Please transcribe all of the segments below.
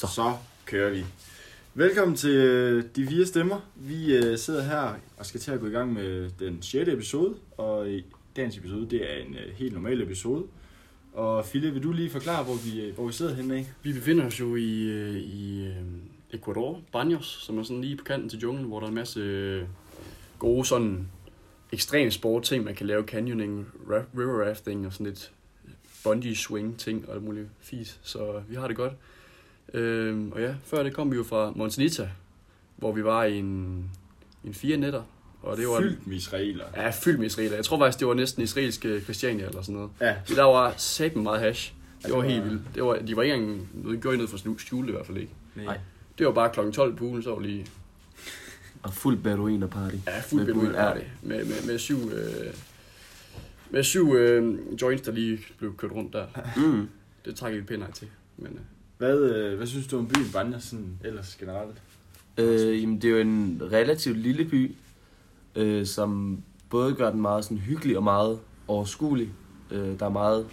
Så. Så kører vi. Velkommen til øh, De Fire Stemmer. Vi øh, sidder her og skal til at gå i gang med den 6. episode, og i dagens episode, det er en øh, helt normal episode. Og Philip, vil du lige forklare, hvor vi, øh, hvor vi sidder henne af? Vi befinder os jo i, øh, i øh, Ecuador, Banos, som er sådan lige på kanten til junglen, hvor der er en masse øh, gode sådan ekstrem sport ting. Man kan lave canyoning, river rafting og sådan lidt bungee swing ting og alt muligt fis. Så vi har det godt. Øh, og ja, før det kom vi jo fra Montanita, hvor vi var i en, en fire nætter. Og det var Fyldt med israeler. Ja, fyldt med israeler. Jeg tror faktisk, det var næsten israelske Christiania eller sådan noget. Ja, Så der var satan meget hash. Det det var var- helt vildt. Det var, de var ikke engang noget gjorde noget for at skjule det i hvert fald ikke. nej. Det var bare klokken 12 på ugen, så var lige Og fuld beduiner party. ja, fuld Med beduin bud, ja. party. Med, med, med syv, øh, med syv øh, joints, der lige blev kørt rundt der. Mm. Det trækker vi pænt til. Men, øh, Hvad, øh, hvad synes du om byen Banja sådan ellers generelt? Øh, jamen, det er jo en relativt lille by, øh, som både gør den meget sådan hyggelig og meget overskuelig. Øh, der er meget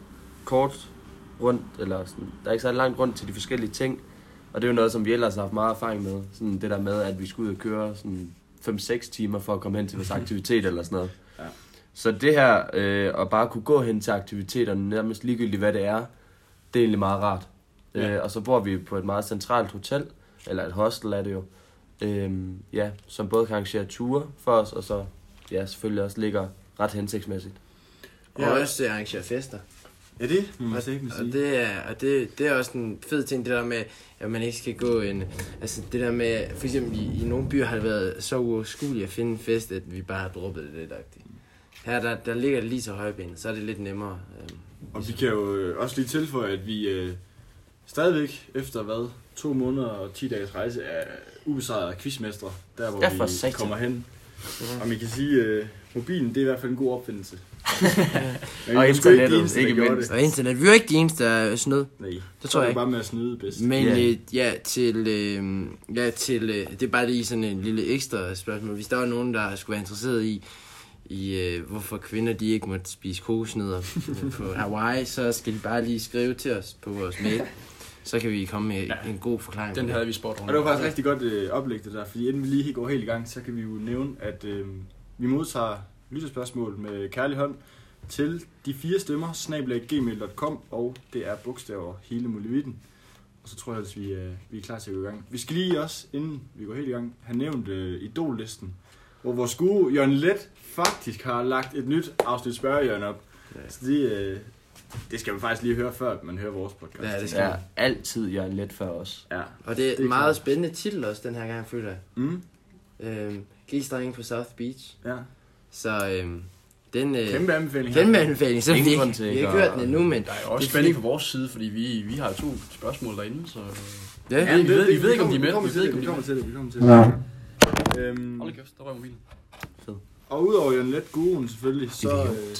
kort rundt, eller sådan, der er ikke så langt rundt til de forskellige ting. Og det er jo noget, som vi ellers har haft meget erfaring med. Sådan det der med, at vi skulle ud og køre sådan 5-6 timer for at komme hen til vores aktivitet eller sådan noget. Ja. Så det her, øh, at bare kunne gå hen til aktiviteterne, nærmest ligegyldigt hvad det er, det er egentlig meget rart. Ja. Øh, og så bor vi på et meget centralt hotel, eller et hostel er det jo, øhm, ja, som både kan arrangere ture for os, og så ja, selvfølgelig også ligger ret hensigtsmæssigt. Og Ja. også øh, arrangere fester. Ja, det må man Og, sige. og, det er, og det, det er også en fed ting, det der med, at man ikke skal gå en... Altså det der med, for eksempel i, i nogle byer har det været så uoverskueligt at finde en fest, at vi bare har droppet det lidt agtigt. Her der, der ligger det lige så højbenet, så er det lidt nemmere. øhm. Og vi kan jo øh, også lige tilføje, at vi øh, stadigvæk efter hvad, to måneder og 10 dages rejse er ubesejrede quizmestre, der hvor Ja, vi satan. kommer hen. Og man kan sige, øh, mobilen det er i hvert fald en god opfindelse. Og er sgu ikke internettet, eneste, ikke mindst. Og internet, vi er jo ikke de eneste, der er snød. Nej, Det tror jeg ikke. bare med at snyde bedst. Men Ja. yeah. øh, ja, til, øh, ja, til øh, det er bare lige sådan en lille ekstra spørgsmål. Hvis der var nogen, der skulle være interesseret i, i øh, hvorfor kvinder de ikke måtte spise kokosnødder på Hawaii, så skal de bare lige skrive til os på vores mail. Så kan vi komme med Ja. en god forklaring den havde vi spot Og det var faktisk rigtig godt øh, oplæg det der, fordi inden vi lige går helt i gang, så kan vi jo nævne, at øh, vi modtager lytterspørgsmål med kærlig hånd til de fire stemmer, snabelaggmail.com, og det er bogstaver hele muligheden. Og så tror jeg, at vi, øh, vi er klar til at gå i gang. Vi skal lige også, inden vi går helt i gang, have nævnt øh, Idol-listen, hvor vores gode Jørgen Let faktisk har lagt et nyt afsnit spørgehjørne op. Ja. Så det, øh, det skal man faktisk lige høre, før man hører vores podcast. Ja, det skal Ja, altid jeg er let for os. Ja. Og det er, Det er en meget klart. spændende titel også, den her gang, føler jeg. Mm, Øhm, Grisdrengen på South Beach. ja. Så øhm, den... Øh, Kæmpe anbefaling. Kæmpe anbefaling, så vi, Ingen ikke- vi har ikke hørt den endnu, men... Der er jo også Det er spænding fordi- fra vores side, fordi vi, vi har to spørgsmål derinde, så... Ja, Ja, vi ved- vi ved ikke, om de er med. kommer Vi ved det, ikke, om vi de er kommer med. til det, vi kommer til det. Øhm, Hold kæft, der var mobilen. og udover Jørgen Let Guruen selvfølgelig, så, øh,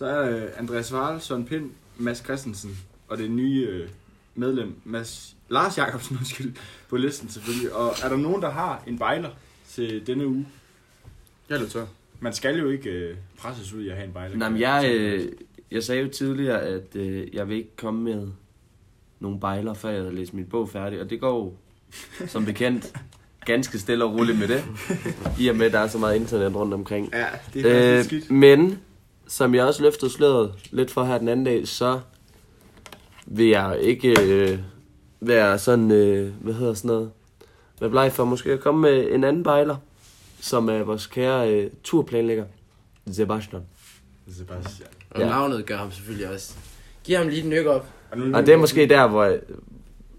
så er øh, Andreas Vahl, Søren Pind, Mads Christensen og det nye øh, medlem, Mads, Lars Jakobsen, undskyld, på listen selvfølgelig. Og er der nogen, der har en bejler til denne uge? Jeg er lidt tør. Man skal jo ikke øh, presses ud i at have en bejler. Nej, men jeg, øh, jeg sagde jo tidligere, at øh, jeg vil ikke komme med nogle bejler, før jeg havde læst min bog færdig. Og det går jo, som bekendt, ganske stille og roligt med det. I og med, at der er så meget internet rundt omkring. Ja, det er Øh, skidt. men, som jeg også løftede sløret lidt for her den anden dag, så vil jeg ikke øh, være sådan, øh, hvad hedder sådan noget, være bleg for måske at komme med en anden bejler, som er vores kære øh, turplanlægger, Sebastian. Sebastian. Og Ja. navnet gør ham selvfølgelig også. Giv ham lige et nyk op. Og, det er måske der, hvor jeg,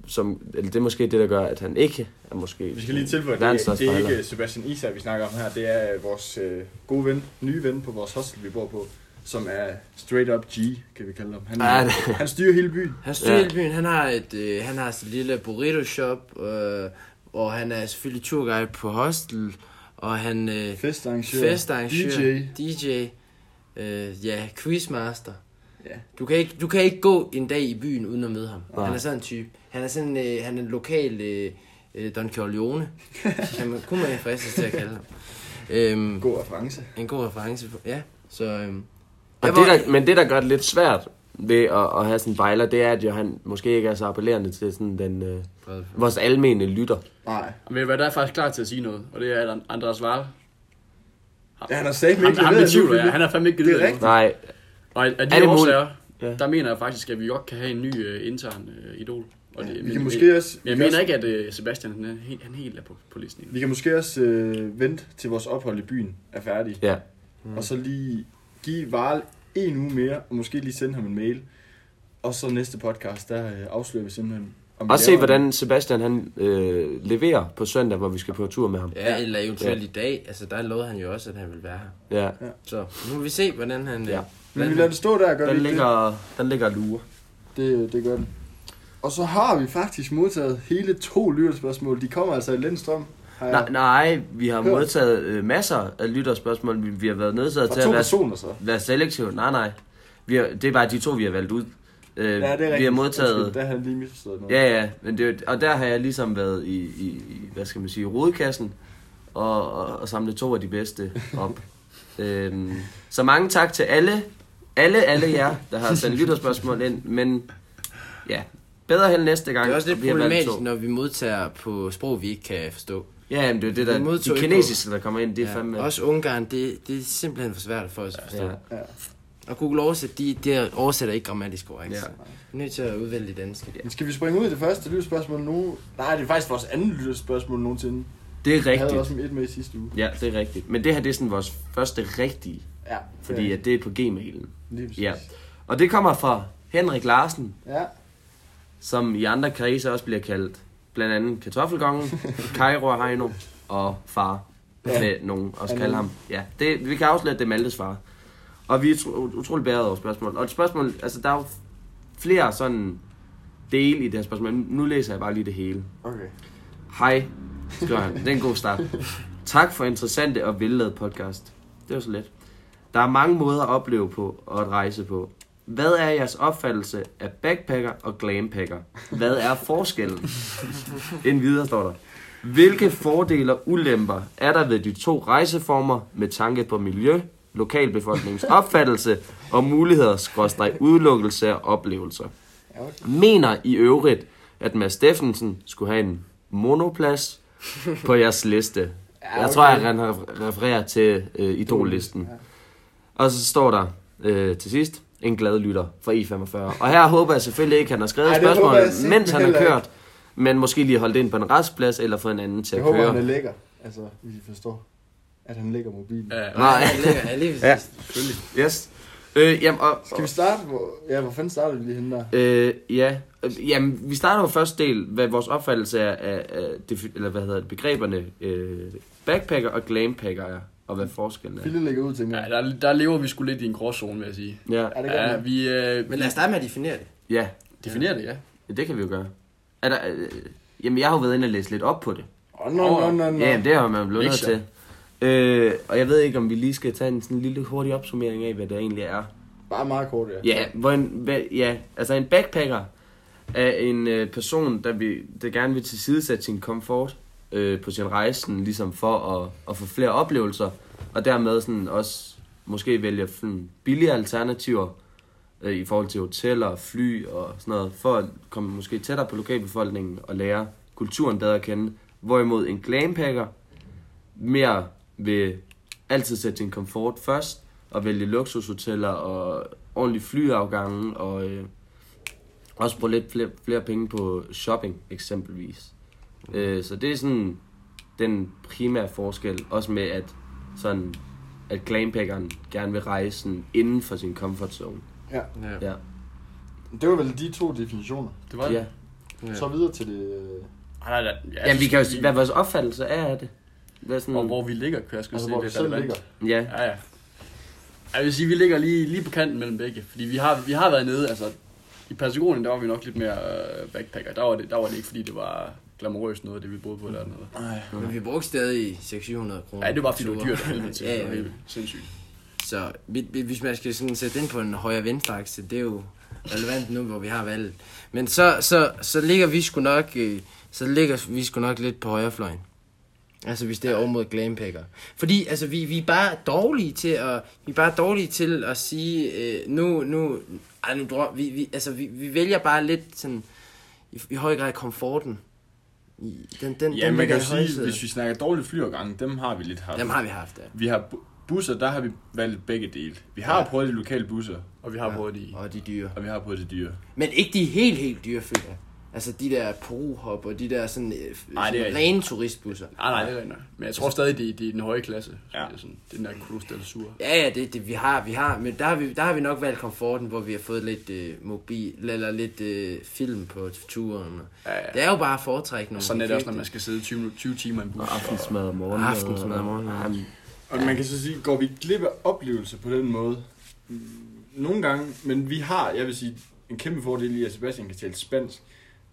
som, eller det er måske det, der gør, at han ikke er måske Vi skal lige tilføje, det, største det er ikke Sebastian Isak, vi snakker om her. Det er vores øh, gode ven, nye ven på vores hostel, vi bor på, som er straight up G, kan vi kalde ham. Han, Ja, det- han styrer hele byen. Han styrer Ja. hele byen. Han har et, øh, han har sit lille burrito shop, øh, og han er selvfølgelig turguide på hostel, og han øh, Festarrangør. festarrangør, DJ. DJ øh, ja, quizmaster. Ja. Du kan, ikke, du kan ikke gå en dag i byen uden at møde ham. Nej. Han er sådan en type. Han er sådan øh, han er en lokal øh, øh, Don Corleone. kan man, kunne man fristes til at kalde ham. Øhm, God reference. en god reference. Ja, så... Øhm, Og det, der, men det, der gør det lidt svært ved at, at have sådan en bejler, det er, at jo, han måske ikke er så appellerende til sådan den, øh, vores almene lytter. Nej. Ved du hvad, der er faktisk klar til at sige noget, og det er at Andreas Vahl. Ja, han har sagt Han, han betvivler, ja. Han er fandme ikke Det er givet. Nej, Og af Er de det årsager, Ja. der mener jeg faktisk, at vi godt kan have en ny uh, intern uh, idol. Og det, Vi men- kan måske også... Men jeg mener også- ikke, at uh, Sebastian han er, helt, han helt er på, på listen. Vi kan måske også øh, vente til vores ophold i byen er færdig. ja. Mm. Og så lige give Varl en uge mere, og måske lige sende ham en mail. Og så næste podcast, der øh, afslører vi simpelthen... Om vi Og se, hvordan Sebastian han øh, leverer på søndag, hvor vi skal på tur med ham. Ja, eller eventuelt i dag. Altså, der lovede han jo også, at han ville være her. Ja. Så nu må vi se, hvordan han... Ja. øh, Men vi lader det stå der, gør vi Den det? ligger, den ligger og lurer. Det, det gør den. Og så har vi faktisk modtaget hele to lytterspørgsmål. De kommer altså i Lindstrøm. Nej, nej, vi har Hørt. modtaget øh, masser af lytterspørgsmål. Vi, vi har været nødsaget Fra til at være, personer så. være selektive. Nej, nej. Vi har, det er bare de to, vi har valgt ud. Øh, Ja, det er rigtigt. vi har modtaget... Undskyld, der har jeg lige misforstået noget. Ja, ja, men det, er og der har jeg ligesom været i, i, i hvad skal man sige, rodekassen og, og, og samlet to af de bedste op. øhm, så mange tak til alle, alle, alle jer, der har sendt lytterspørgsmål ind, men ja, bedre held næste gang. Det er også og lidt problematisk, når vi modtager på sprog, vi ikke kan forstå. Ja, men det er det der, de kinesiske, der kommer ind, det er fandme... Også Ungarn, det, det er simpelthen for svært for os at forstå. Ja. Ja. Ja. Og Google Oversæt, de, de oversætter ikke grammatisk korrekt. Ja. Ja. Vi er nødt til at udvælge det danske. Men skal vi springe ud i det første lytterspørgsmål nu? Nej, det er faktisk vores andet lytterspørgsmål nogensinde. Det er Jeg havde rigtigt. også et med i sidste uge. Ja, det er rigtigt. Men det her, det er sådan vores første rigtige, Ja. fordi ja. at det er på Gmailen. Lige præcis. Ja. Og det kommer fra Henrik Larsen, Ja. som i andre kredse også bliver kaldt blandt andet kartoffelgongen, Cairo Heino og far, Ja. med nogen også kalde ham. Ja, det, vi kan afsløre, at det er Maltes far. Og vi er utro, utrolig bæret over spørgsmål. Og et spørgsmål, altså der er jo flere sådan dele i det her spørgsmål. Nu læser jeg bare lige det hele. Okay. Hej, skriver han. Det er en god start. Tak for interessante og vellavet podcast. Det var så let. Der er mange måder at opleve på og at rejse på. Hvad er jeres opfattelse af backpacker og glampacker? Hvad er forskellen? En videre står der. Hvilke fordele og ulemper er der ved de to rejseformer med tanke på miljø, lokalbefolkningens opfattelse og muligheder, skråstreg udelukkelse og oplevelser? Mener i øvrigt, at Mads Steffensen skulle have en monoplads på jeres liste. Jeg tror, han refererer til øh, idollisten. Og så står der øh, til sidst, en glad lytter fra I45. Og her håber jeg selvfølgelig ikke, at han har skrevet Ej, det håber spørgsmålet, jeg simpelthen mens han har kørt. Men måske lige holdt ind på en restplads, eller få en anden til Jeg at håber, køre. han er lækker. Altså, hvis I forstår. At han lægger mobilen. Ja, Nej. Ja, lækker. Ja, lige Ja. Yes. Øh, jamen, og, Skal vi starte? Hvor, ja, hvor fanden starter vi lige henne der? Øh, ja. Jamen, vi starter jo første del, hvad vores opfattelse er af, af defi- eller hvad hedder det, begreberne øh, backpacker og glampacker er, og hvad forskellen er. Fille lægger ud, tænker ja jeg. der, der lever vi sgu lidt i en gråzone, vil jeg sige. Ja, Ja, det Ja, ja, vi, øh, Men lad os starte med at definere det. ja, definerer det, ja. ja, det kan vi jo gøre. Er der, øh, jamen, jeg har jo været inde og læse lidt op på det. Åh, nå, nå, nå, nå. Ja, det har man blevet nødt til. Øh, og jeg ved ikke, om vi lige skal tage en sådan lille hurtig opsummering af, hvad det egentlig er. Bare meget kort, ja. Ja, hvor en, hvad, ja altså en backpacker er en øh, person, der, vil, der gerne vil tilsidesætte sin komfort øh, på sin rejse, sådan, ligesom for at, at få flere oplevelser, og dermed sådan også måske vælge sådan billige alternativer øh, i forhold til hoteller, fly og sådan noget, for at komme måske tættere på lokalbefolkningen og lære kulturen bedre at kende. Hvorimod en glampacker mere vil altid sætte sin komfort først, og vælge luksushoteller og ordentlige flyafgange, og øh, også bruge lidt flere, flere penge på shopping eksempelvis. Mm. Øh, så det er sådan den primære forskel, også med at sådan at glampackeren gerne vil rejse sådan inden for sin comfort zone. ja. Ja. Ja. Det var vel de to definitioner. Det var det. ja. Ja. Så videre til det... øh, Nej, nej, nej. Ja, Jamen, vi kan jo sige, hvad vores opfattelse er af det. Hvad er sådan, Og hvor vi ligger, kan jeg sgu Altså, se, hvor det er relevant. ligger. Ja, Ja, ja. Jeg vil sige, vi ligger lige, lige på kanten mellem begge. Fordi vi har, vi har været nede, altså... I Patagonien, der var vi nok lidt mere øh, backpacker. Der var, det, der var det ikke, fordi det var glamourøst noget, det vi boede på dernede. Nej. Men vi brugte stadig 600-700 kroner. Ja, det var fordi, det var dyrt helvede til. Ja, Det var ja. sindssygt. Så vi- vi- hvis man skal sådan sætte ind på en højre venstre akse, det er jo relevant nu, hvor vi har valget. Men så, så, så ligger vi sgu nok, øh, så ligger vi sgu nok lidt på højrefløjen. Altså hvis det er over mod glampacker. Fordi altså, vi, vi er bare dårlige til at, vi er bare dårlige til at sige, øh, nu, nu, Ej, nu drøm, vi, vi, altså, vi, vi vælger bare lidt sådan, i, i høj grad komforten. I, den, den, Ja, den man kan jo sige, hvis vi snakker dårlige flyafgange, dem har vi lidt haft. Dem har vi haft, ja. Vi har bu- busser, der har vi valgt begge dele. Vi har Ja. ja. prøvet de lokale busser, Og vi har prøvet de... Og de dyre. og vi har prøvet de dyre. Men ikke de helt, helt dyre, føler jeg. Altså de der Peru-hop og de der sådan, øh, Nej, det er sådan ikke. rene turistbusser. Nej, nej, det er nok. Men jeg tror stadig, de, de er den høje klasse. Ja. Det er sådan, det er den der Cruz del Sur. Ja, ja, det, det vi har, vi har, men der har vi, der har vi nok valgt komforten, hvor vi har fået lidt øh, mobil, eller lidt øh, film på turen. Ja, ja. Det er jo bare foretræk nu. Sådan er det også, når man skal sidde 20, 20 timer i en bus. Og aftensmad og morgenmad. Aftensmad og morgenmad. Og man kan så sige, går vi glip af oplevelser på den måde? Mm, Nogle gange, men vi har, jeg vil sige, en kæmpe fordel i, at Sebastian kan tale spansk,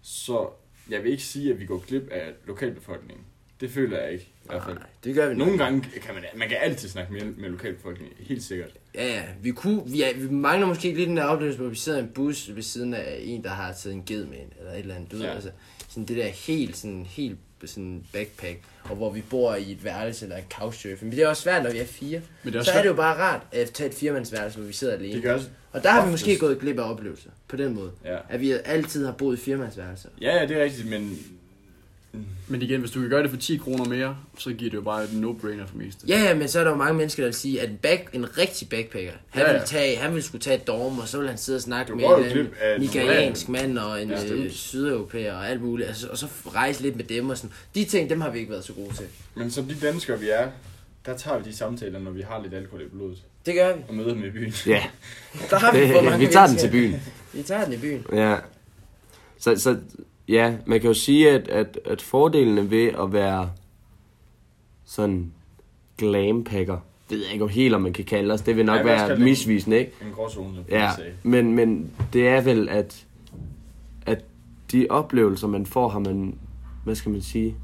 så jeg vil ikke sige, at vi går glip af lokalbefolkningen. Det føler jeg ikke, i hvert fald. Nej, det gør vi Nogle nok. gange kan man, man kan altid snakke med, med lokalbefolkningen, helt sikkert. Ja, ja, vi, kunne, vi, er, vi mangler måske lidt den der oplevelse, hvor vi sidder i en bus ved siden af en, der har taget en ged med en, eller et eller andet. Du ja. ved, Ja. altså, sådan det der helt, sådan, helt sådan backpack, og hvor vi bor i et værelse eller en couchsurfing. Men det er også svært, når vi er fire. Men det er Så også er det jo bare rart at tage et firemandsværelse, hvor vi sidder alene. Det gør også, Og der har vi måske gået glip af oplevelser, på den måde. ja. At vi altid har boet i firmandsværelser. Ja, ja, det er rigtigt, men Men igen, hvis du kan gøre det for 10 kroner mere, så giver det jo bare et no-brainer for mest. Ja, ja, men så er der jo mange mennesker, der vil sige, at en, back, en rigtig backpacker, han, Ja, ja, ja. vil tage, han vil skulle tage et dorm, og så vil han sidde og snakke Du med en nogle- nigeriansk mand og en Ja, øh, sydeuropæer og alt muligt, altså, og så rejse lidt med dem og sådan. De ting, dem har vi ikke været så gode til. Men som de danskere, vi er, der tager vi de samtaler, når vi har lidt alkohol i blodet, Det gør vi. og møder dem i byen. Ja, Der har vi, for mange vi tager den til byen. Vi tager den i byen. Ja. Så, så ja, man kan jo sige, at, at, at fordelene ved at være sådan glampacker, ved jeg ikke om helt, om man kan kalde os, det vil nok Ja, være det- misvisende, ikke? En gråzone, som Ja, sagde. men, men det er vel, at, at de oplevelser, man får, har man, hvad skal man sige,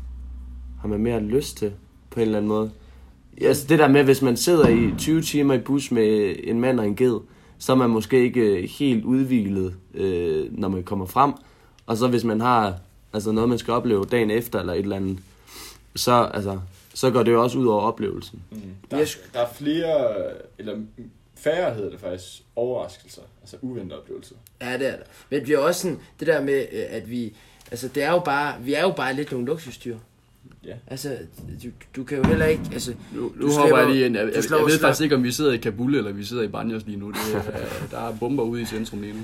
har man mere lyst til, på en eller anden måde. Altså det der med, hvis man sidder i 20 timer i bus med en mand og en ged, så er man måske ikke helt udviklet, øh, når man kommer frem. Og så hvis man har altså noget, man skal opleve dagen efter eller et eller andet, så, altså, så går det jo også ud over oplevelsen. Mm. Der, er, der er flere, eller færre hedder det faktisk, overraskelser, altså uventede oplevelser. Ja, det er der. Men vi er også sådan, det der med, øh, at vi, altså det er jo bare, vi er jo bare lidt nogle luksusdyr. Ja. Altså, du, du kan jo heller ikke, altså, Nu, nu Du hopper slipper- jeg lige ind. Jeg, jeg, jeg ved faktisk ikke, om vi sidder i Kabul eller vi sidder i Banyas lige nu. Det er, der er bomber ude i centrum lige nu.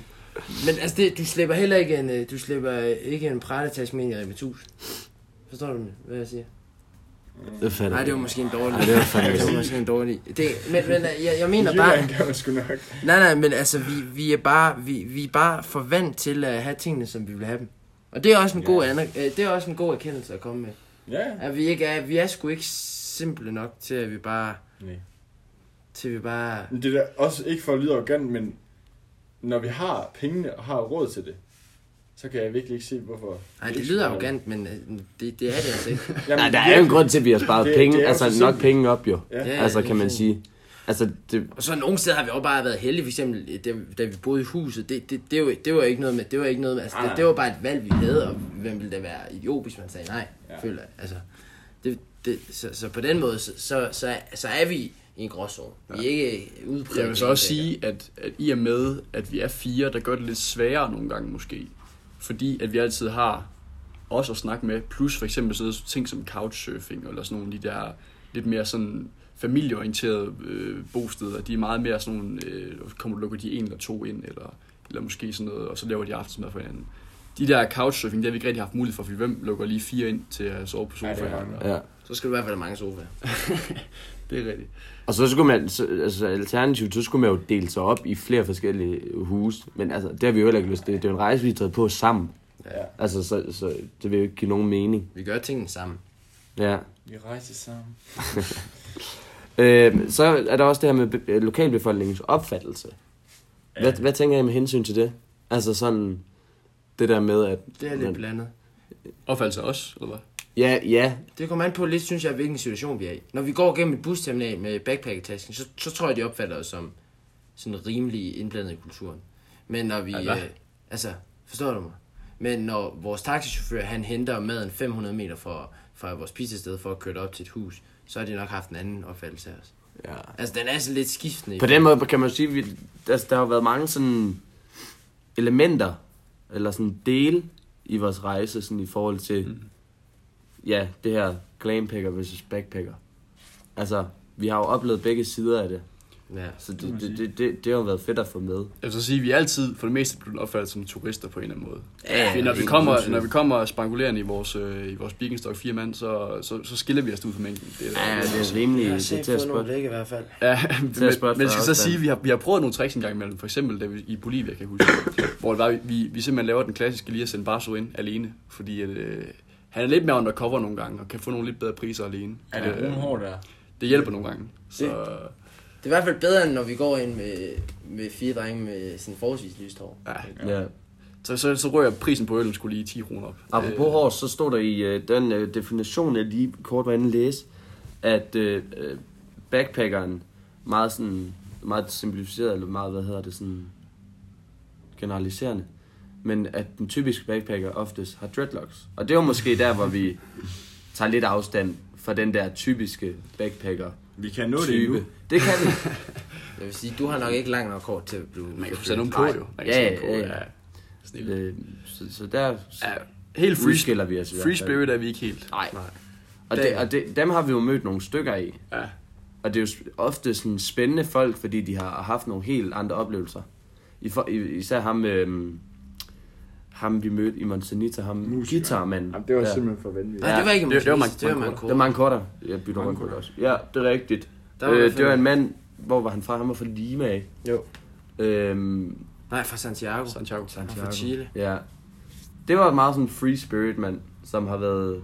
Men altså, det, du slipper heller ikke en, øh, du slipper ikke en prættetasmenia i med Forstår du, hvad jeg siger? Det fatter Nej, det var måske en dårlig. Nej, det var fandme det var måske en dårlig. Det, men, men øh, jeg, jeg mener bare... Jylland kan man sgu nok. Nej, nej, men altså, vi, vi er bare, vi, vi er bare forvant til at have tingene, som vi vil have dem. Og det er også en, god, aner, øh, det er også en god erkendelse at komme med. Ja. At vi, ikke er, vi er sgu ikke simple nok til, at vi bare... Nej. Til vi bare... Men Det er da også ikke for at lyde arrogant, men når vi har pengene og har råd til det, så kan jeg virkelig ikke se, hvorfor... Nej, ikke det lyder arrogant, men øh, det, det er det altså ikke. Jamen, Nej, der er jo en grund til, at vi har sparet Det- penge, det altså så nok penge op jo. Ja. Ja, altså det kan man sige. Altså, det, Og så nogle steder har vi også bare været heldige, for eksempel da, da vi boede i huset, det, det, det, var, det var ikke noget med, det var ikke noget med, altså, det, det, var bare et valg, vi havde, og hvem ville da være idiot, hvis man sagde nej, Ja. ja. føler jeg. Altså, det, det, så, så, på den måde, så, så, så, er, så er vi i en gråzone. Vi er ikke udpræget. Jeg vil så også sige, at, at i og med, at vi er fire, der gør det lidt sværere nogle gange måske. Fordi at vi altid har os at snakke med, plus for eksempel sådan ting som couchsurfing, eller sådan nogle af de der lidt mere sådan familieorienterede øh, bosteder. De er meget mere sådan nogle, øh, kommer lukker de en eller to ind, eller, eller måske sådan noget, og så laver de aftensmad for hinanden. De der couchsurfing, det har vi ikke rigtig haft mulighed for, for hvem lukker lige fire ind til at sove på Ja, det er sofaen. mange. ja. Så skal du i hvert fald have mange sofaer. det er rigtigt. Og så skulle man, så, altså alternativt, så skulle man jo dele sig op i flere forskellige huse. Men altså, det har vi jo heller ikke lyst til. Det er jo en rejse, vi har taget på sammen. Ja. Altså, så, så det vil jo ikke give nogen mening. Vi gør tingene sammen. Ja. Vi rejser sammen. Øh, så er der også det her med be- øh, lokalbefolkningens opfattelse. Hvad, hvad tænker I med hensyn til det? Altså sådan, det der med, at... Det er lidt man- blandet. Opfattelse af os, eller hvad? Ja, ja, Det kommer an på lidt, synes jeg, hvilken situation vi er i. Når vi går gennem et busterminal med backpackertasken, så, så tror jeg, de opfatter os som sådan rimelig indblandet i kulturen. Men når vi... Ja, øh, altså, forstår du mig? Men når vores taxichauffør, han henter maden 500 meter fra, fra vores pizzasted for at køre det op til et hus, så har de nok haft en anden opfattelse af os. ja. Altså, den er sådan lidt skiftende. På den måde kan man sige, at vi, altså, der har været mange sådan elementer, eller sådan dele i vores rejse, sådan i forhold til, Mm. ja, det her glampacker versus backpacker. Altså, vi har jo oplevet begge sider af det, Ja. så Det det, det, det, det, det har jo været fedt at få med. Jeg vil så sige, at vi er altid for det meste blevet opfattet som turister på en eller anden måde. Ja, Fordi når vi kommer, når vi kommer spangulerende i vores, øh, i vores Birkenstock fire mand, så, så, så skiller vi os ud fra mængden. Det er, Ja, det er rimelig, Jeg har det er set til at spørge. blik i hvert fald. Ja, men, men jeg skal så sige, at vi har, vi har prøvet nogle tricks en gang imellem. For eksempel da vi, i Bolivia, kan jeg huske. hvor det var, vi, vi simpelthen laver den klassiske lige at sende Barso ind alene. Fordi at, øh, han er lidt mere undercover nogle gange, og kan få nogle lidt bedre priser alene. Er det Øh, brune hår der? det hjælper nogle gange. Så, Det er i hvert fald bedre, end når vi går ind med, med fire drenge med sådan forholdsvis lyst hår. ja. Ja. så, så, så rører prisen på øllen skulle lige 10 kroner op. Apropos Øh, hår, så stod der i øh, den øh, definition, jeg lige kort var inde at læse, at øh, øh, backpackeren, meget sådan, meget simplificeret, eller meget, hvad hedder det, sådan generaliserende, men at den typiske backpacker oftest har dreadlocks. Og det var måske der, hvor vi tager lidt afstand fra den der typiske backpacker Vi kan nå det endnu. type. Det kan vi. Jeg vil sige, du har nok ikke langt nok hår til at blive... Man kan få sat nogen på jo. Man kan Ja, sætte ja, på, ja. ja. Snil. Øh, så, så der Ja, helt free, udskiller vi os i free spirit er vi ikke helt. Nej. Nej. Og, det, og det, dem har vi jo mødt nogle stykker i. Ja. Og det er jo ofte sådan spændende folk, fordi de har haft nogle helt andre oplevelser. I for, især ham, øhm, ham vi mødte i Monsanita, ham Musiker. guitarmanden. Jamen, det var Ja. simpelthen for vanvittigt. Nej, det var ikke det- det var Mark- det var Marco. Det var korter. Jeg bytter det også. Ja, det er rigtigt. Der var øh, det var en mand, hvor var han fra? Han var fra Lima af. Jo. Øhm, Nej, fra Santiago. Santiago. Er fra Chile. ja. Det var meget sådan en free spirit mand, som har været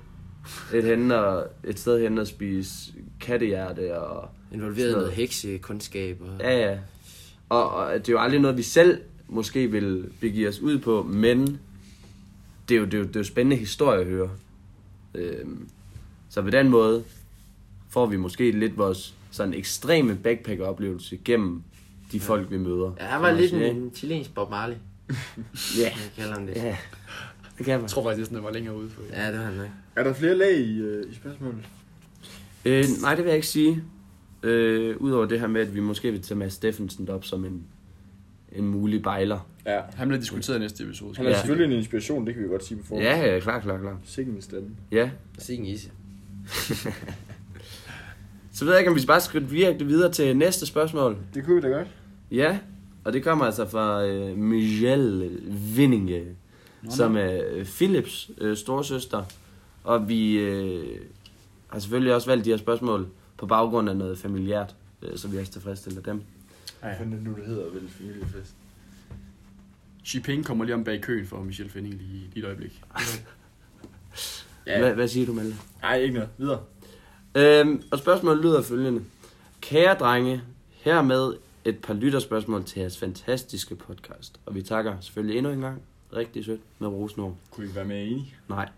et, henne og, et sted hen og spise kattehjerte og Involveret i noget. heksekundskab. Og... Ja, ja. Og, og det er jo aldrig noget, vi selv måske vil begive os ud på, men det er jo, det er jo, det er jo spændende historie at høre. Øhm, så på den måde får vi måske lidt vores sådan ekstreme backpacker-oplevelse gennem de folk, vi møder. Ja, han var lidt en chilensk Bob Marley, Ja, jeg kalder ham det. ja. Det kan man. Jeg tror faktisk, den var længere ude. For. Ja, det var han nok. Er der flere lag i, øh, i spørgsmålet? Øh, nej, det vil jeg ikke sige. Øh, Udover det her med, at vi måske vil tage Mads Steffensen op som en, en mulig bejler. Ja. Han bliver diskuteret i næste episode. Han er Ja. selvfølgelig en inspiration, det kan vi godt sige på forhånd. Ja, ja, klar, klar, klar. Sikke en stemme. Ja, Sikke en isse. Så ved jeg ikke, om vi bare skal virkelig videre til næste spørgsmål. Det kunne vi da godt. Ja, og det kommer altså fra øh, Michelle Vinninge, som er øh, Philips øh, storsøster. Og vi øh, har selvfølgelig også valgt de her spørgsmål på baggrund af noget familiært, øh, så vi også tilfredsstiller dem. Hvad er det nu, det hedder vel familiefest? Xi kommer lige om bag køen for Michelle Fending lige, lige et øjeblik. Ja. Hvad, hvad siger du, Malte? Nej, ikke noget. Videre. Øhm, og spørgsmålet lyder følgende. Kære drenge, hermed et par lytterspørgsmål til jeres fantastiske podcast. Og vi takker selvfølgelig endnu en gang. Rigtig sødt med rosenord. Kunne I være mere enige? Nej.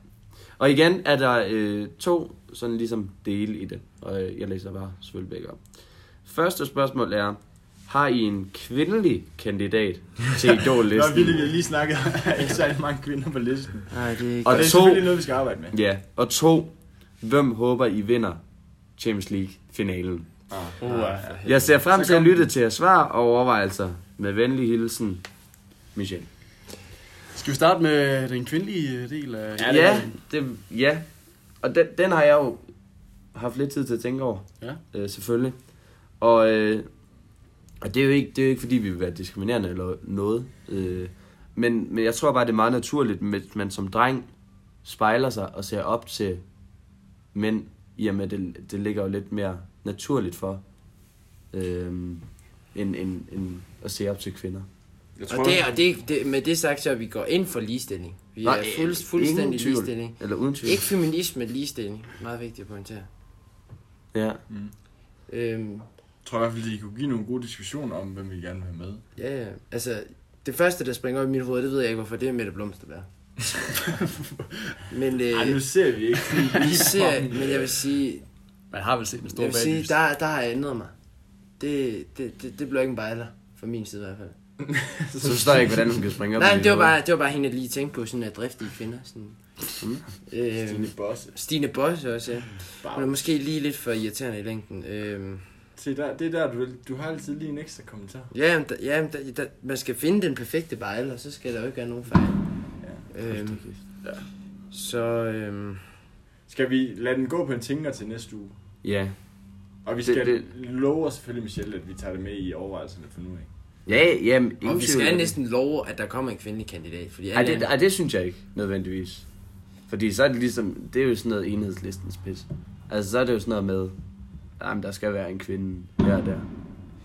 Og igen er der øh, to sådan ligesom dele i det, og øh, jeg læser bare selvfølgelig begge op. Første spørgsmål er, har I en kvindelig kandidat til Nå, vi idol-listen? lige, lige snakket ikke særlig mange kvinder på listen. Nej, det er ikke... Og Og det er to- selvfølgelig noget, vi skal arbejde med. Ja, og to, hvem håber I vinder Champions League-finalen? Uh, ja. Jeg ser frem til at lytte til jeres svar og overvejelser. Med venlig hilsen, Michel. Skal vi starte med den kvindelige øh, del af... Ja, det Ja, det, ja. Og den, den har jeg jo haft lidt tid til at tænke over. Ja. Øh, selvfølgelig. Og, øh, og det, er jo ikke, det er jo ikke, fordi vi vil være diskriminerende eller noget. Øh, men, men jeg tror bare, det er meget naturligt, at man som dreng spejler sig og ser op til mænd, i og med, det, det ligger jo lidt mere naturligt for, øh, end, end, end at se op til kvinder. Jeg Og, det, og det, det, med det sagt, så vi går ind for ligestilling. Vi er fuld, fuldstændig tvivl. ligestilling. Eller uden tvivl. Ikke feminisme, ligestilling. Meget vigtigt at pointere. Ja. Øhm, Jeg tror i hvert fald, I kunne give nogle gode diskussioner om, hvem vi gerne vil have med. ja, ja. Altså, det første, der springer op i mit hoved, det ved jeg ikke, hvorfor det er Mette Blomsterberg. men, øh, Nej, nu ser vi ikke. vi ser, men jeg vil sige, Man har vel set en stor jeg vil sige der, der har jeg ændret mig. Det, det, det, det bliver ikke en bejler, fra min side i hvert fald. Så forstår jeg ikke, hvordan hun kan springe op. Nej, det var, bare, det var bare hende, jeg lige tænkte på, sådan at driftige kvinder. Sådan. Øh, Stine Bosse. Stine Bosse også, ja. Hun er måske lige lidt for irriterende i længden. Øh, Se, der, det er der, du, du har altid lige en ekstra kommentar. Ja, men der, ja men der, der, man skal finde den perfekte bejle, og så skal der jo ikke være nogen fejl. Ja. Øhm, så øhm, Skal vi lade den gå på en tænker til næste uge? Ja. Og vi Det- skal det- love os selvfølgelig, Michelle, at vi tager det med i overvejelserne for nu af. Ja, jamen, og vi skal det. næsten love, at der kommer en kvindelig kandidat. Fordi Ej det, andre- ej, det synes jeg ikke, nødvendigvis. Fordi så er det ligesom, det er jo sådan noget enhedslistens pis. Altså, så er det jo sådan noget med, jamen, der skal være en kvinde her og der.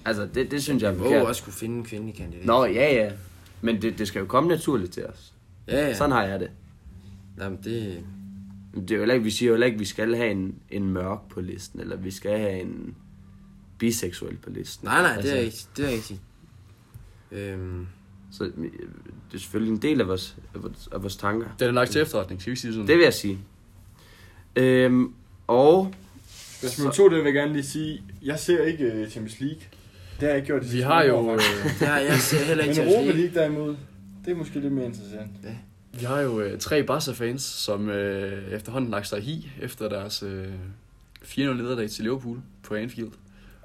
Altså, det, det synes jeg er vi må forkert. også kunne finde en kvindelig kandidat. Nå, ja, ja. Men det, det skal jo komme naturligt til os. Ja, ja. Sådan har jeg det. Jamen, det... Det er jo ikke, vi siger jo heller ikke, at vi skal have en, en mørk på listen, eller vi skal have en biseksuel på listen. Nej, nej, det altså, er ikke, det er ikke. Øhm, Så øh, det er selvfølgelig en del af vores, af vores, af vores tanker. Den er lagt til efterretning, skal vi sige det sådan? Det vil jeg sige. Øhm, og Spørgsmål 2, det vil jeg gerne lige sige, jeg ser ikke uh, Champions League. Det har jeg ikke gjort de Vi har jo, år, øh, det har jeg ser heller ikke Men Europa League. Derimod, det er måske lidt mere interessant. vi har jo øh, tre Barca-fans, som øh, efterhånden lagt sig i efter deres øh, 4-0 nederlag til Liverpool på Anfield.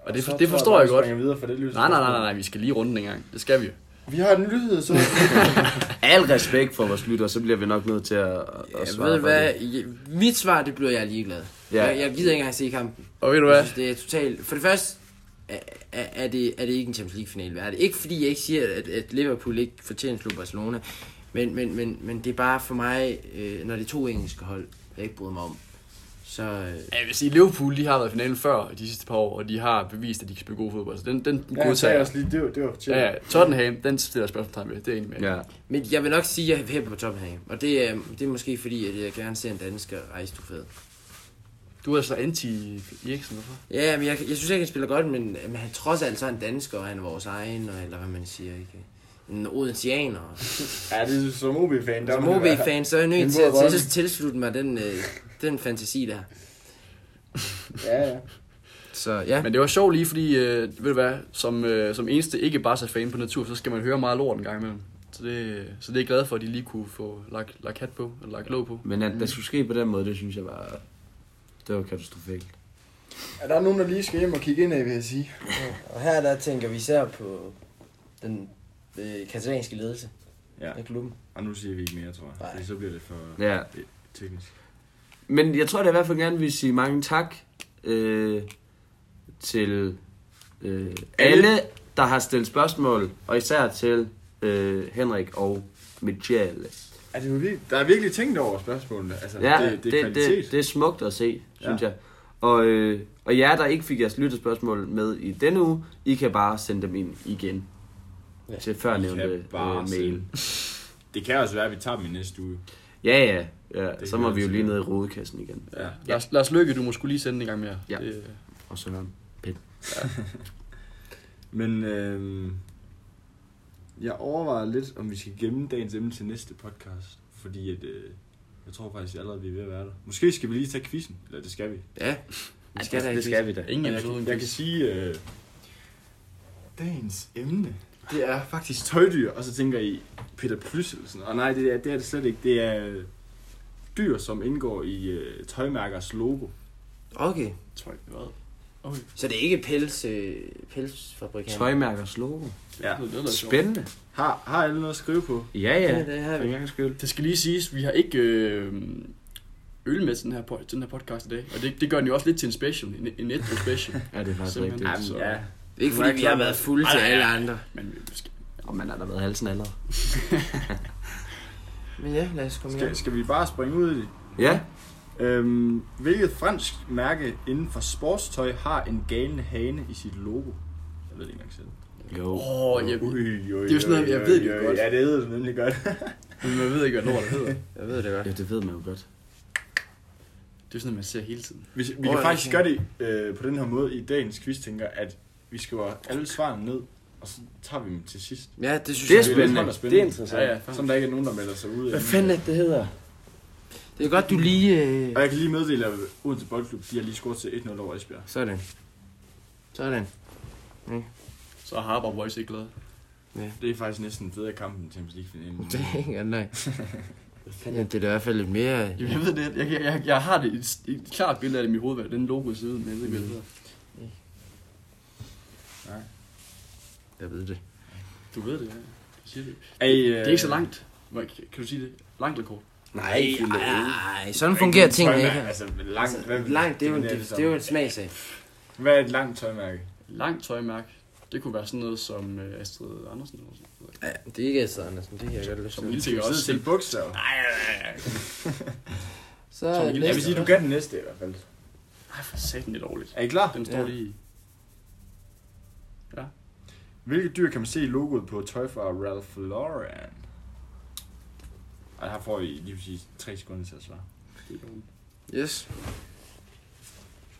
Og det, så det forstår bare, jeg godt. videre for det Nej, nej, nej, nej, nej, vi skal lige runde den en gang. Det skal vi. Vi har en nyhed, så... al respekt for vores lytter, så bliver vi nok nødt til at, at Jeg svare ved hvad, det. mit svar, det bliver jeg ligeglad. Ja. Jeg, jeg gider ikke engang se kampen. Og ved du Jeg hvad? synes, det er totalt... For det første, er, er, er, det, er det ikke en Champions League-finale værd. Ikke fordi jeg ikke siger, at, at Liverpool ikke fortjener at slå Barcelona, men, men, men, men det er bare for mig, øh, når det er to engelske hold, jeg ikke bryder mig om, så... Øh, Ja, jeg vil sige, Liverpool de har været i finalen før de sidste par år, og de har bevist, at de kan spille god fodbold. Så den, den Ja, sagde jeg. også lige, det var, det var. Ja, ja, Tottenham, den stiller jeg spørgsmålstegn ved. Det er enig med. Ja. men jeg vil nok sige, at jeg hæpper på Tottenham, og det er, det er måske fordi, at jeg gerne ser en dansker rejse du fed. Du er så anti-Eriksen, hvorfor? Ja, men jeg, jeg synes ikke, han spiller godt, men, men han trods alt så er en dansker, og han er vores egen, og, eller hvad man siger, ikke? En odensianer. Ja, det er som OB-fan. Som OB-fan, så er jeg nødt til at tilslutte mig den, øh, den fantasi der. Ja, ja. Så ja. Men det var sjovt lige, fordi, øh, ved du hvad, som, øh, som eneste ikke bare fan på natur, så skal man høre meget lort en gang imellem. Så det, så det er jeg glad for, at de lige kunne få lagt, lagt hat på, eller lagt låg på. Men at der skulle ske på den måde, det synes jeg var... Det var katastrofalt. Er der nogen, der lige skal hjem og kigge ind af, vil jeg sige? Og her der tænker vi især på den øh, katalanske ledelse Ja, af klubben. og nu siger vi ikke mere, tror jeg. Nej. Fordi så bliver det for Ja. teknisk. Men jeg tror da i hvert fald gerne vil sige mange tak øh, til øh, alle, der har stillet spørgsmål, og især til øh, Henrik og Michelle. Er det virkelig, der er virkelig tænkt over spørgsmålene. Altså, Ja, det, det, er det, det, det er smukt at se, synes Ja. jeg. Og, øh, og jer, der ikke fik jeres lyttespørgsmål med i denne uge, I kan bare sende dem ind igen. Ja. Til førnævnte øh, mail. Det kan også være, at vi tager dem i næste uge. Ja, ja. ja. Det Så må jeg vi jo lige ned i rodekassen igen. Ja. Lars, Lars Lykke, du må skulle lige sende en gang mere. Ja. Det, Og så Pind. Men øh, jeg overvejer lidt, om vi skal gemme dagens emne til næste podcast. Fordi at, øh, jeg tror faktisk allerede, vi er ved at være der. Måske skal vi lige tage quizzen. Eller det skal vi. Ja, det skal der det skal vi da. ingen jeg, uden jeg kan sige, øh, dagens emne, det er faktisk tøjdyr. Og så tænker I, Peter Plys eller sådan noget. Og nej, det er, det er det slet ikke. Det er øh, dyr, som indgår i øh, tøjmærkers logo. Okay. Jeg, hvad? Okay. Så det er ikke pels, øh, pelsfabrikant? Tøjmærkers logo. Ja. Det, sjovt. Spændende. Har, har alle noget at skrive på? Ja, Ja, ja. det har vi. skyld. Det skal lige siges, vi har ikke øh, øl med til den, her, den her podcast i dag. Og det, det gør den jo også lidt til en special, en, en etro special. Ja, det er faktisk Simpelthen. rigtigt. Så- ja. Det er ikke fordi, vi har været fulde til alle andre. Men vi skal, Og man har da været halsen allerede. Men ja, lad os komme i gang. Skal, skal vi bare springe ud i det? Ja. Øhm, hvilket fransk mærke inden for sportstøj har en galende hane i sit logo? Jeg ved det ikke engang selv. Jo. Åh, oh, jeg, Ui, ui, det er jo sådan noget, jeg ved det jo godt. Ja, det ved du nemlig godt. men man ved ikke, hvad lortet hedder. Jeg ved det godt. Ja, det ved man jo godt. Det er sådan noget, man ser hele tiden. Vi, vi Åh, kan faktisk gøre det øh, på den her måde i dagens quiz, tænker at vi skriver alle svarene ned, og så tager vi dem til sidst. Ja, det synes Det er jeg. spændende. spændende. spændende. Det er interessant. Ja, ja. Sådan der ikke er nogen, der melder sig ud. Hvad fanden er det, det hedder? Det er godt, du lige... Øh... Og jeg kan lige meddele, at Odense Boldklub, de har lige scoret til 1-0 over Esbjerg. Sådan. Sådan. Så er Harbour Boys ikke glade. Det er faktisk næsten bedre kamp end Champions League-finalen. Det er ikke nej. Ja, det er da i hvert fald lidt mere... Jamen, jeg ved det. Jeg, jeg, jeg, jeg har det et, et klart billede af det i mit hoved, hvad den logo ud, men jeg ved ikke, hvad det hedder. Nej. Jeg ved det. Du ved det, ja. Du siger det. Er øh, Det er ikke så langt. Kan du sige det? Langt eller kort? Nej, nej, sådan fungerer tingene ikke. Altså, langt, Altså, hvad, langt, det er jo, det, som? det er jo en smagsag. Hvad er et langt tøjmærke? Langt tøjmærke. Det kunne være sådan noget som øh, Astrid Andersen eller sådan noget. Ja, det er ikke Esther Andersen, det kan jeg godt lyst Som til. sikkert sidde også se. bogstaver? Nej, nej, nej. Så Som. Jeg vil sige, du kan den næste i hvert fald. Ej, for satan, det er dårligt. Er I klar? Den står Ja. lige... Hvilke dyr kan man se i logoet på tøj fra Ralph Lauren? Ej, her får I lige præcis 3 sekunder til at svare. Yes.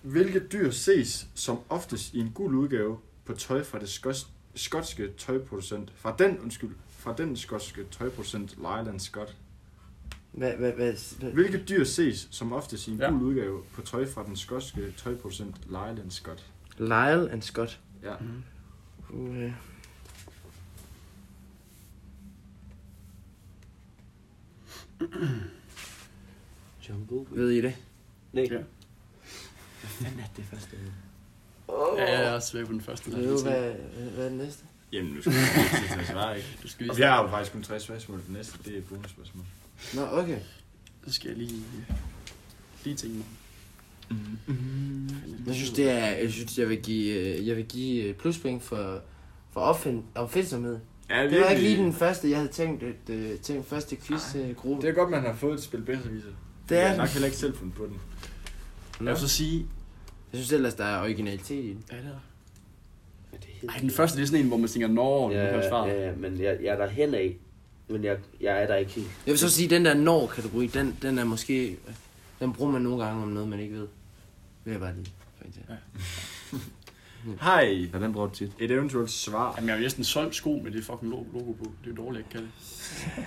Hvilke dyr ses som oftest i en gul udgave på tøj fra det skos- skotske tøjproducent? Fra den, undskyld, fra den skotske tøjproducent Lyland Scott. Hvad, hvad, hvad, hvad? Hvilke dyr ses som oftest i en Ja. gul udgave på tøj fra den skotske tøjproducent Lyland Scott? Lyle and Scott. Ja. Mhm. Uh, Jungle. ved I det? Nej. Ja. Hvad fanden er det første? Ja, jeg er også ved på den første. Ved du, hvad, hvad er det næste? Jamen, nu skal vi ikke til at svare, ikke? Du skal vi har jo faktisk kun tre spørgsmål. Det næste, det er et bonusspørgsmål. Nå, okay. Så skal jeg lige... Lige tænke mig. Jeg synes, det er, jeg synes, jeg vil give, øh, jeg vil give øh, pluspoint for, for opfind, opfindsomhed. Ja, Det var ikke lige den første, jeg havde tænkt, at, øh, tænkt første quiz-gruppe. Det er godt, man har fået et spil bedre viser. Det er Jeg har nok heller ikke selv fundet på den. Jeg vil så sige... Jeg synes ellers, der er originalitet i den. Ja, det er Er det helt... Ej, den første, det er sådan en, hvor man tænker, Nå, ja, Ja, kan svare. ja, ja, men jeg, jeg er der hen af. Men jeg, jeg er der ikke helt. Jeg vil så sige, at den der når-kategori, den, den er måske... Den bruger man nogle gange om noget, man ikke ved. Vil jeg bare lige. pointere. Hej. Ja, den bruger du tit. Et eventuelt svar. Jamen, jeg har næsten solgt sko med det fucking logo på. Det er jo dårligt, jeg ikke kan det.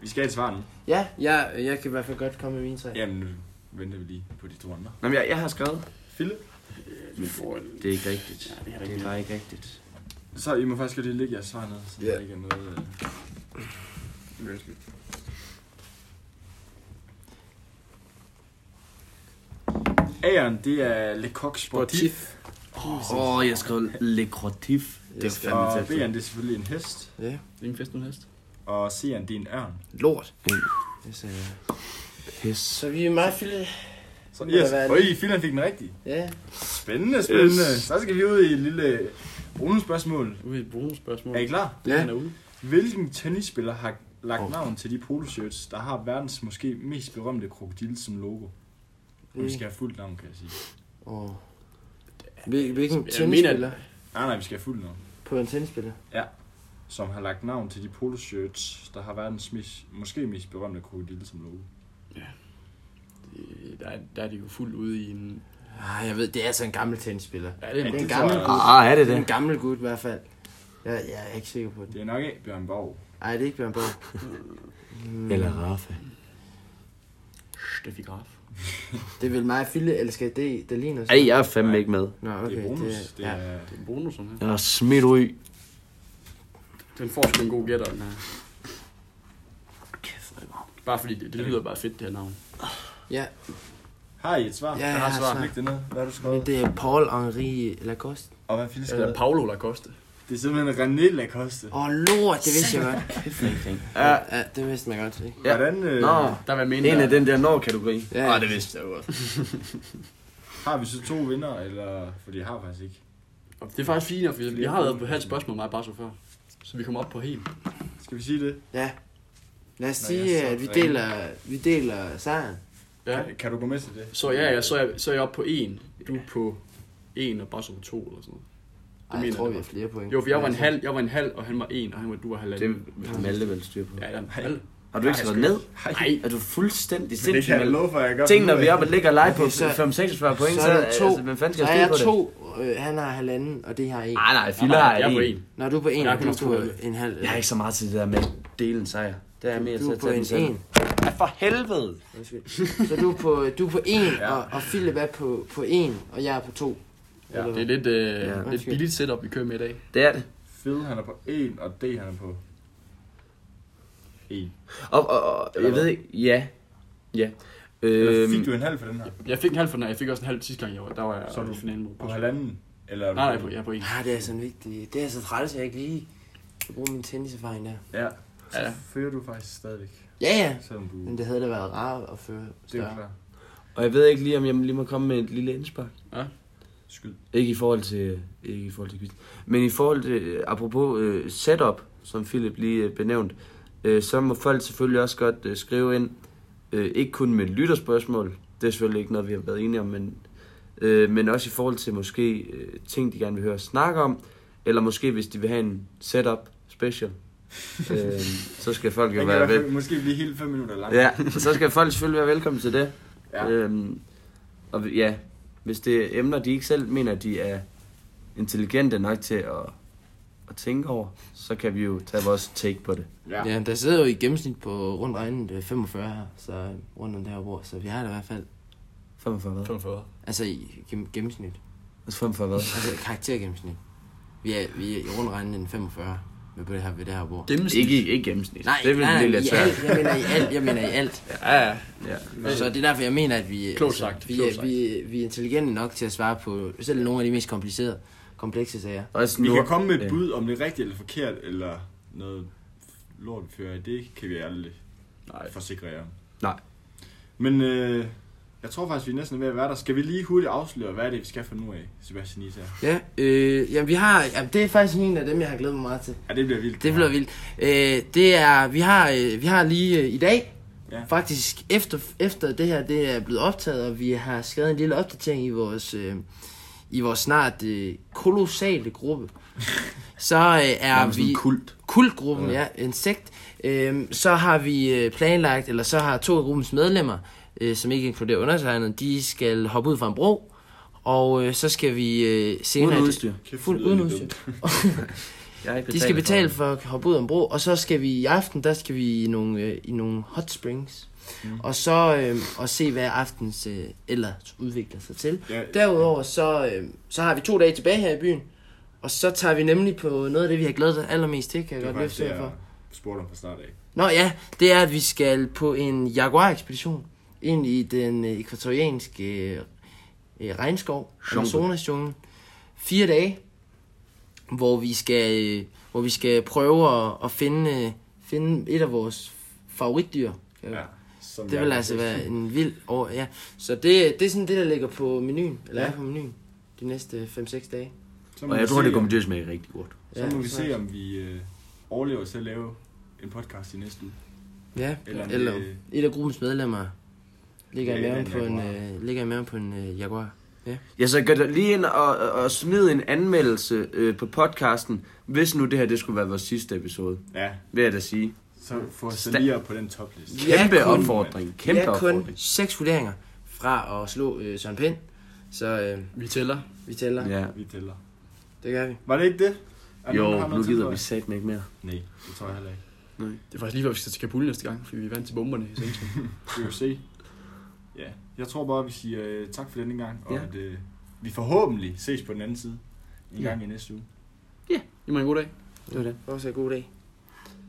Vi skal have et svar nu. Ja, jeg, jeg kan i hvert fald godt komme med mine tre. Jamen, nu venter vi lige på de to andre. Nå, men jeg, jeg har skrevet. Philip? Vi får en... Det er ikke rigtigt. Ja, det er Det rigtigt. er bare ikke rigtigt. Så I må faktisk lige lægge jeres svar ned, så Ja. der ikke er noget... Øh... A'eren, det er Le Coq Sportif. Åh, oh, jeg har skrevet Le Crotif. Det er Jeg fandme Og tæt. B'eren, det er selvfølgelig en hest. Ja. Det er ingen fest uden hest. Og C'eren, det er en ørn. Lort. Mm. Det sagde jeg. Pis. Så vi er meget fylde. Så yes. være Øj, Filan fik den rigtige. Ja. Spændende, spændende. Yes. Så skal vi ud i et lille bonusspørgsmål. Ude i et bonusspørgsmål. Er I klar? Ja. Han er ude. Hvilken tennisspiller har lagt Oh. navn til de poloshirts, der har verdens måske mest berømte krokodil som logo? Og vi skal have fuldt navn, kan jeg sige. Åh. Hvil- Hvilken Jeg tennisspiller? Nej, nej, vi skal have fuldt navn. På en tennisspiller? Som har lagt navn til de poloshirts, der har verdens mest, måske mest berømte krokodil som logo. Det- Der er, der er de jo fuldt ude i en... Ah, jeg ved, det er altså en gammel tennisspiller. Ja, det er Det er en det gammel gut. Ah, er det Det er en det? gammel gut i hvert fald. Jeg, jeg er ikke sikker på det. Det er nok ikke Bjørn Borg. Nej, det er ikke Bjørn Borg. Mm, Eller Rafa. Steffi Graf. Det er vel mig, Fille, eller skal det, det ligner Ej, jeg er fandme ikke med. Nå, okay. Det er bonus. Det, Det ja. er, Det er bonus, sådan her. Jeg har smidt ud. Den får sgu en god gætter, den her. Kæft, er det. Bare fordi det, det lyder bare fedt, det her navn. ja, har I et svar? Ja, jeg jeg har har svar. Læg det ned. Hvad har du men skrevet? det er Paul-Henri Lacoste. Og hvad fanden Det skrevet? er Paolo Lacoste. Det er simpelthen René Lacoste. Åh, oh, lort, det vidste jeg godt. Ja. Ja, det vidste man godt, ikke? Ja. Hvordan øh, Nå, Der var mindre. en af den der når-kategori. Ja. Ah, det vidste jeg godt. har vi så to vinder, eller... For de har faktisk ikke. Det er faktisk fint, for jeg har været på halvt spørgsmål med mig bare så før. Så vi kommer op på helt. Skal vi sige det? Ja. Lad os Nå, sige, jeg så at vi deler, vi deler sejren. Ja. Kan, kan du gå med til det? Så ja, ja, så er jeg, så er jeg oppe på en. Du er på en og bare så på to eller sådan noget. Ej, jeg mener tror, jeg, vi det har flere point. Jo, for jeg var en Altså, halv, jeg var en halv, og han var en, og han var, du var Det halvanden. er Malte vel styr på. Ja, ja, Hej. halv. Har du ikke skrevet jeg ned? Nej, Er du fuldstændig Men det sindssyg? kan jeg love for, jeg gør. Tænk, når vi er oppe og ligger live på Okay, så- 5-46 point, så så, er der to. altså, hvem fanden Så skal er styre jeg på det? to, øh, han har halvanden, og det har en. Nej, nej, Nej, Fille har jeg er på en. en. Når du er på en, Jeg og er du kun er på to en halv. Jeg er ikke så meget til det der med at dele en sejr. Det er mere Du til er at på tage den en selv. en. Ja, for helvede! Så du er på, du er på en, og, og Philip er på, på en, og jeg er på to. Ja, det er lidt, øh, Ja. lidt billigt setup, vi kører med i dag. Det er det. Phil, han er på 1, og D, han er på 1. Og, og, og jeg ved hvad? ikke, ja. Ja. Øhm, fik du en halv for den her? Jeg fik en halv for den her. Jeg fik også en halv sidste gang, jeg var, der var jeg Så er i du finalen mod På halvanden Eller er du Nej, nej, på, jeg er på en. Ah, det er sådan vigtigt. Det er så træls, at jeg ikke lige kan bruge min tenniserfaring der. Ja, så Ja. fører du faktisk stadigvæk. Ja, ja. Selvom du... Men det havde da været rart at føre det er større. klart. Og jeg ved ikke lige, om jeg lige må komme med et lille indspark. Skyd. Ikke i forhold til, ikke i forhold til quiz. Men i forhold til, øh, apropos øh, setup, som Philip lige øh, benævnt, øh, så må folk selvfølgelig også godt øh, skrive ind, øh, ikke kun med lytterspørgsmål, det er selvfølgelig ikke noget, vi har været enige om, men, øh, men også i forhold til måske øh, ting, de gerne vil høre snakke om, eller måske hvis de vil have en setup special, øh, så skal folk jo være hvert vel. fald måske blive helt 5 minutter lang. Ja, så skal folk selvfølgelig være velkommen til det. ja. Øhm, og ja, hvis det er emner, de ikke selv mener, de er intelligente nok til at, at tænke over, så kan vi jo tage vores take på det. ja. Ja, der sidder jo i gennemsnit på rundt regnet øh, 45 her, så øh, rundt om det her bord, så vi har det i hvert fald, 45 hvad? 45. altså i gennem- gennemsnit, Altså 45 hvad? altså karaktergennemsnit. Vi er, vi er i rundt regnet en 45 med på det her, ved det her bord. Gennemsnit. Ikke, i- ikke gennemsnit. Nej, det vil nej, blive nej, lidt i svært. alt, jeg mener i alt, jeg mener i alt. Ja, ja. Ja. Så det er derfor, jeg mener, at vi, Klogt sagt, vi, klogt sagt. vi, vi er intelligente nok til at svare på selv nogle af de mest komplicerede, komplekse sager. Også Vi nu, kan komme med et bud, om det er rigtigt eller forkert, eller noget lort vi fører. Det kan vi aldrig Nej. forsikre jer om. Nej. Men øh, jeg tror faktisk, vi er næsten ved at være der. Skal vi lige hurtigt afsløre, hvad er det, vi skal fra nu af, Sebastian Isa? Ja, øh, jamen vi har, jamen det er faktisk en af dem, jeg har glædet mig meget til. Ja, det bliver vildt. Det bliver vildt. Øh, det er, vi har, øh, vi har lige øh, i dag, Ja. faktisk efter, efter det her, det er blevet optaget, og vi har skrevet en lille opdatering i vores, øh, i vores snart øh, kolossale gruppe. Så øh, er Nærmest vi... kult. Kultgruppen, ja, en sekt. Øhm, så har vi øh, planlagt, eller så har to af gruppens medlemmer, øh, som ikke inkluderer undertegnet, de skal hoppe ud fra en bro, og øh, så skal vi øh, senere... Uden udstyr. Fuld det uden udstyr. De skal betale for at hoppe ud af en bro, og så skal vi i aften, der skal vi i nogle, øh, i nogle hot springs. Mm. Og så øh, og se, hvad aftens øh, ellers udvikler sig til. Ja, Derudover, så, øh, så har vi to dage tilbage her i byen, og så tager vi nemlig på noget af det, vi har glædet allermest til, kan jeg det godt løfte det, for. spurgte om fra start af. Nå ja, det er, at vi skal på en Jaguar-ekspedition ind i den øh, ekvatorianske øh, øh, regnskov, Jungle. Amazonas-junglen. Fire dage, hvor vi skal, øh, hvor vi skal prøve at, at finde, øh, finde et af vores favoritdyr. Ja, som Det vil altså være en vild år, ja. Så det, det er sådan det, der ligger på menuen, eller Ja. er på menuen, de næste 5-6 dage. Så må Og jeg tror, se, det kommer om- til at smage rigtig godt. Så må vi se, om vi øh, overlever til at lave en podcast i næste uge. Ja, Eller eller det- et af gruppens medlemmer ligger, i Ja, maven en på en, Jaguar. øh, ligger i maven på en øh, Jaguar. Ja, så gå da lige ind og, og, smid en anmeldelse øh, på podcasten, hvis nu det her det skulle være vores sidste episode, Ja, vil jeg da sige. så få os Sta- lige op på den topliste. Ja, Kæmpe kun- opfordring. Kæmpe er kun opfordring. seks vurderinger fra at slå øh, Søren Pind, så øh, Vi tæller. vi tæller. Ja. Ja. Vi tæller. Det gør vi. Var det ikke det? Er der nogen, der Jo, har nu gider vi satme ikke mere. Nej, det tror jeg heller ikke. Det er faktisk lige, før vi skal til Kabul næste gang, fordi vi er vant til bomberne i centrum. Vi vil se. Ja, jeg tror bare, vi siger øh, tak for denne gang, og Ja. at øh, vi forhåbentlig ses på den anden side en Ja. gang i næste uge. I må have en god dag. Det var det. Også en god dag.